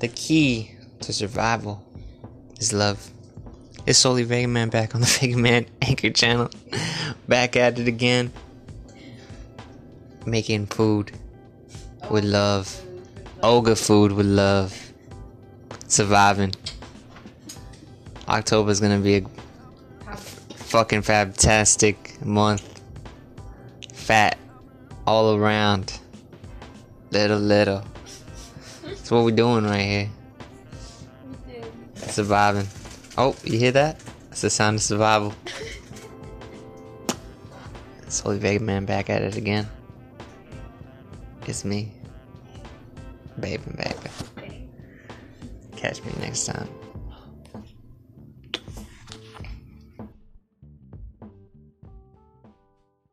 The key to survival is love. It's solely Vega Man back on the Vega Man Anchor channel. back at it again. Making food with love. Olga food with love. Surviving. October is gonna be a fucking fantastic month. Fat all around. Little, little. That's what we're doing right here. Surviving. Oh, you hear that? That's the sound of survival. Solely Vega Man back at it again. It's me. Baby, baby. Catch me next time.